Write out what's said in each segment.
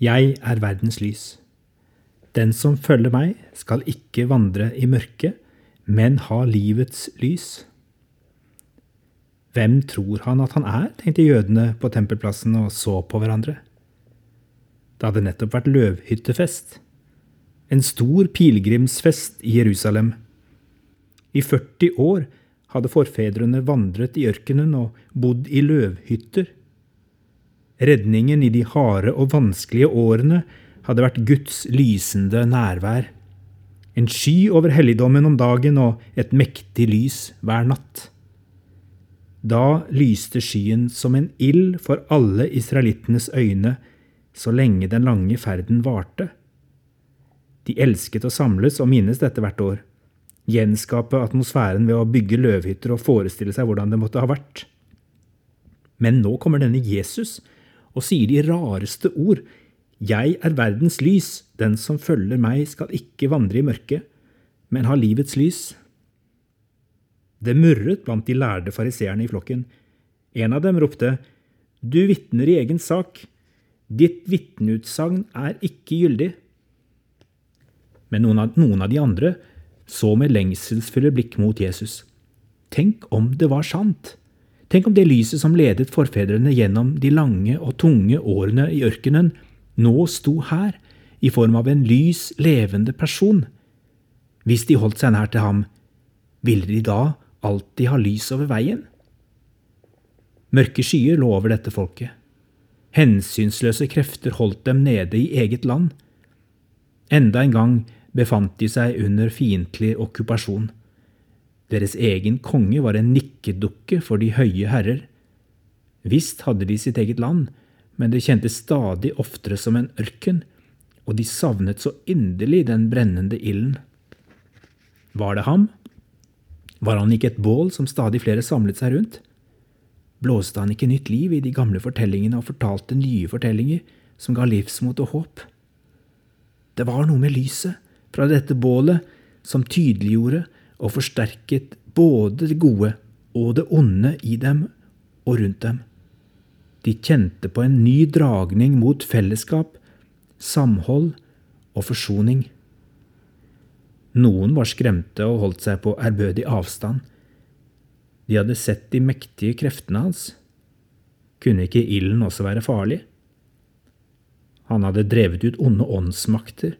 Jeg er verdens lys. Den som følger meg, skal ikke vandre i mørket, men ha livets lys. Hvem tror han at han er, tenkte jødene på tempelplassen og så på hverandre. Det hadde nettopp vært løvhyttefest, en stor pilegrimsfest i Jerusalem. I 40 år hadde forfedrene vandret i ørkenen og bodd i løvhytter. Redningen i de harde og vanskelige årene hadde vært Guds lysende nærvær. En sky over helligdommen om dagen og et mektig lys hver natt. Da lyste skyen som en ild for alle israelittenes øyne så lenge den lange ferden varte. De elsket å samles og minnes dette hvert år, gjenskape atmosfæren ved å bygge løvhytter og forestille seg hvordan det måtte ha vært. Men nå kommer denne Jesus og sier de rareste ord. Jeg er verdens lys, den som følger meg skal ikke vandre i mørket, men ha livets lys. Det murret blant de lærde fariseerne i flokken. En av dem ropte, Du vitner i egen sak. Ditt vitneutsagn er ikke gyldig. Men noen av, noen av de andre så med lengselsfulle blikk mot Jesus. Tenk om det var sant! Tenk om det lyset som ledet forfedrene gjennom de lange og tunge årene i ørkenen, nå sto her, i form av en lys, levende person. Hvis de holdt seg nær til ham, ville de da alltid ha lys over veien? Mørke skyer lå over dette folket. Hensynsløse krefter holdt dem nede i eget land. Enda en gang befant de seg under fiendtlig okkupasjon. Deres egen konge var en nikkedukke for de høye herrer. Visst hadde de sitt eget land, men det kjentes stadig oftere som en ørken, og de savnet så inderlig den brennende ilden. Var det ham? Var han ikke et bål som stadig flere samlet seg rundt? Blåste han ikke nytt liv i de gamle fortellingene og fortalte nye fortellinger som ga livsmot og håp? Det var noe med lyset fra dette bålet som tydeliggjorde og forsterket både det gode og det onde i dem og rundt dem. De kjente på en ny dragning mot fellesskap, samhold og forsoning. Noen var skremte og holdt seg på ærbødig avstand. De hadde sett de mektige kreftene hans. Kunne ikke ilden også være farlig? Han hadde drevet ut onde åndsmakter.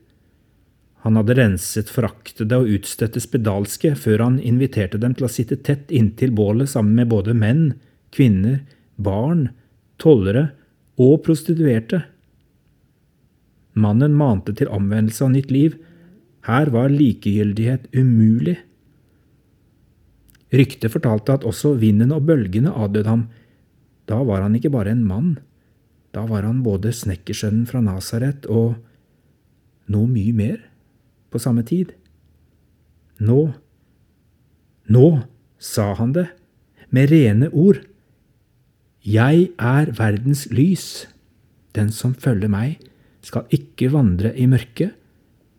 Han hadde renset foraktede og utstøtte spedalske før han inviterte dem til å sitte tett inntil bålet sammen med både menn, kvinner, barn, tollere og prostituerte. Mannen mante til omvendelse av nytt liv, her var likegyldighet umulig. Ryktet fortalte at også vinden og bølgene adlød ham. Da var han ikke bare en mann. Da var han både snekkersønnen fra Nasaret og noe mye mer på samme tid. Nå, nå sa han det, med rene ord. Jeg er verdens lys. Den som følger meg, skal ikke vandre i mørket,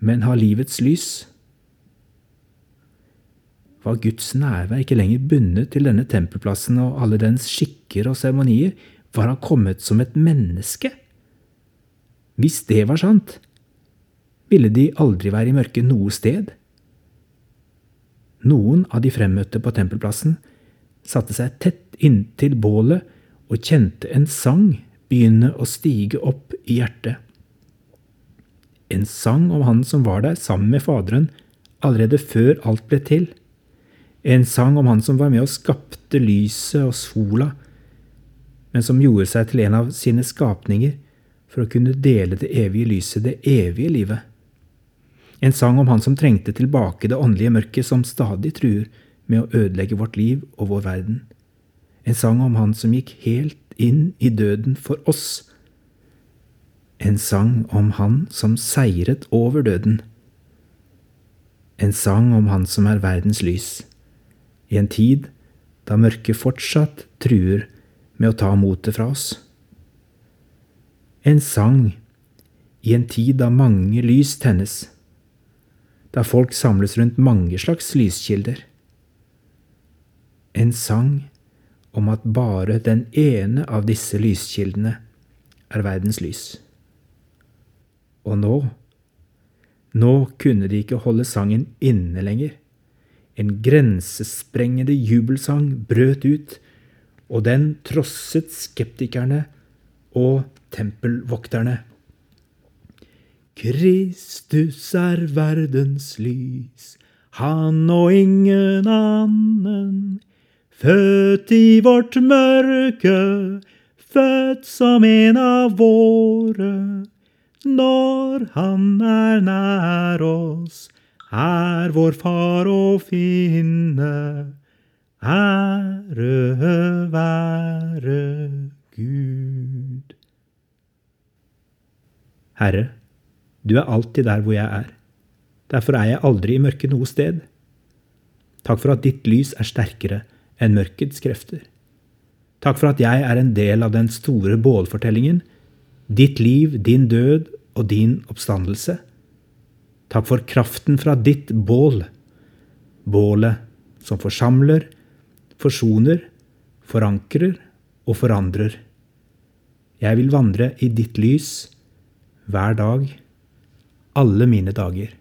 men ha livets lys. Var Guds nærvær ikke lenger bundet til denne tempelplassen og alle dens skikker og seremonier, var han kommet som et menneske? Hvis det var sant, ville de aldri være i mørket noe sted. Noen av de fremmøtte på tempelplassen satte seg tett inntil bålet og kjente en sang begynne å stige opp i hjertet en sang om han som var der sammen med Faderen allerede før alt ble til. En sang om han som var med og skapte lyset og sola, men som gjorde seg til en av sine skapninger for å kunne dele det evige lyset, det evige livet. En sang om han som trengte tilbake det åndelige mørket som stadig truer med å ødelegge vårt liv og vår verden. En sang om han som gikk helt inn i døden for oss, en sang om Han som seiret over døden. En sang om Han som er verdens lys, i en tid da mørket fortsatt truer med å ta motet fra oss. En sang i en tid da mange lys tennes, da folk samles rundt mange slags lyskilder. En sang om at bare den ene av disse lyskildene er verdens lys. Og nå, nå kunne de ikke holde sangen inne lenger. En grensesprengende jubelsang brøt ut, og den trosset skeptikerne og tempelvokterne. Kristus er verdens lys, han og ingen annen. Født i vårt mørke, født som en av våre. Når han er nær oss, er vår far å finne. Ære være Gud. Herre, du er alltid der hvor jeg er. Derfor er jeg aldri i mørket noe sted. Takk for at ditt lys er sterkere enn mørkets krefter. Takk for at jeg er en del av den store bålfortellingen, ditt liv, din død og din oppstandelse. Takk for kraften fra ditt bål, bålet som forsamler, forsoner, forankrer og forandrer. Jeg vil vandre i ditt lys hver dag, alle mine dager.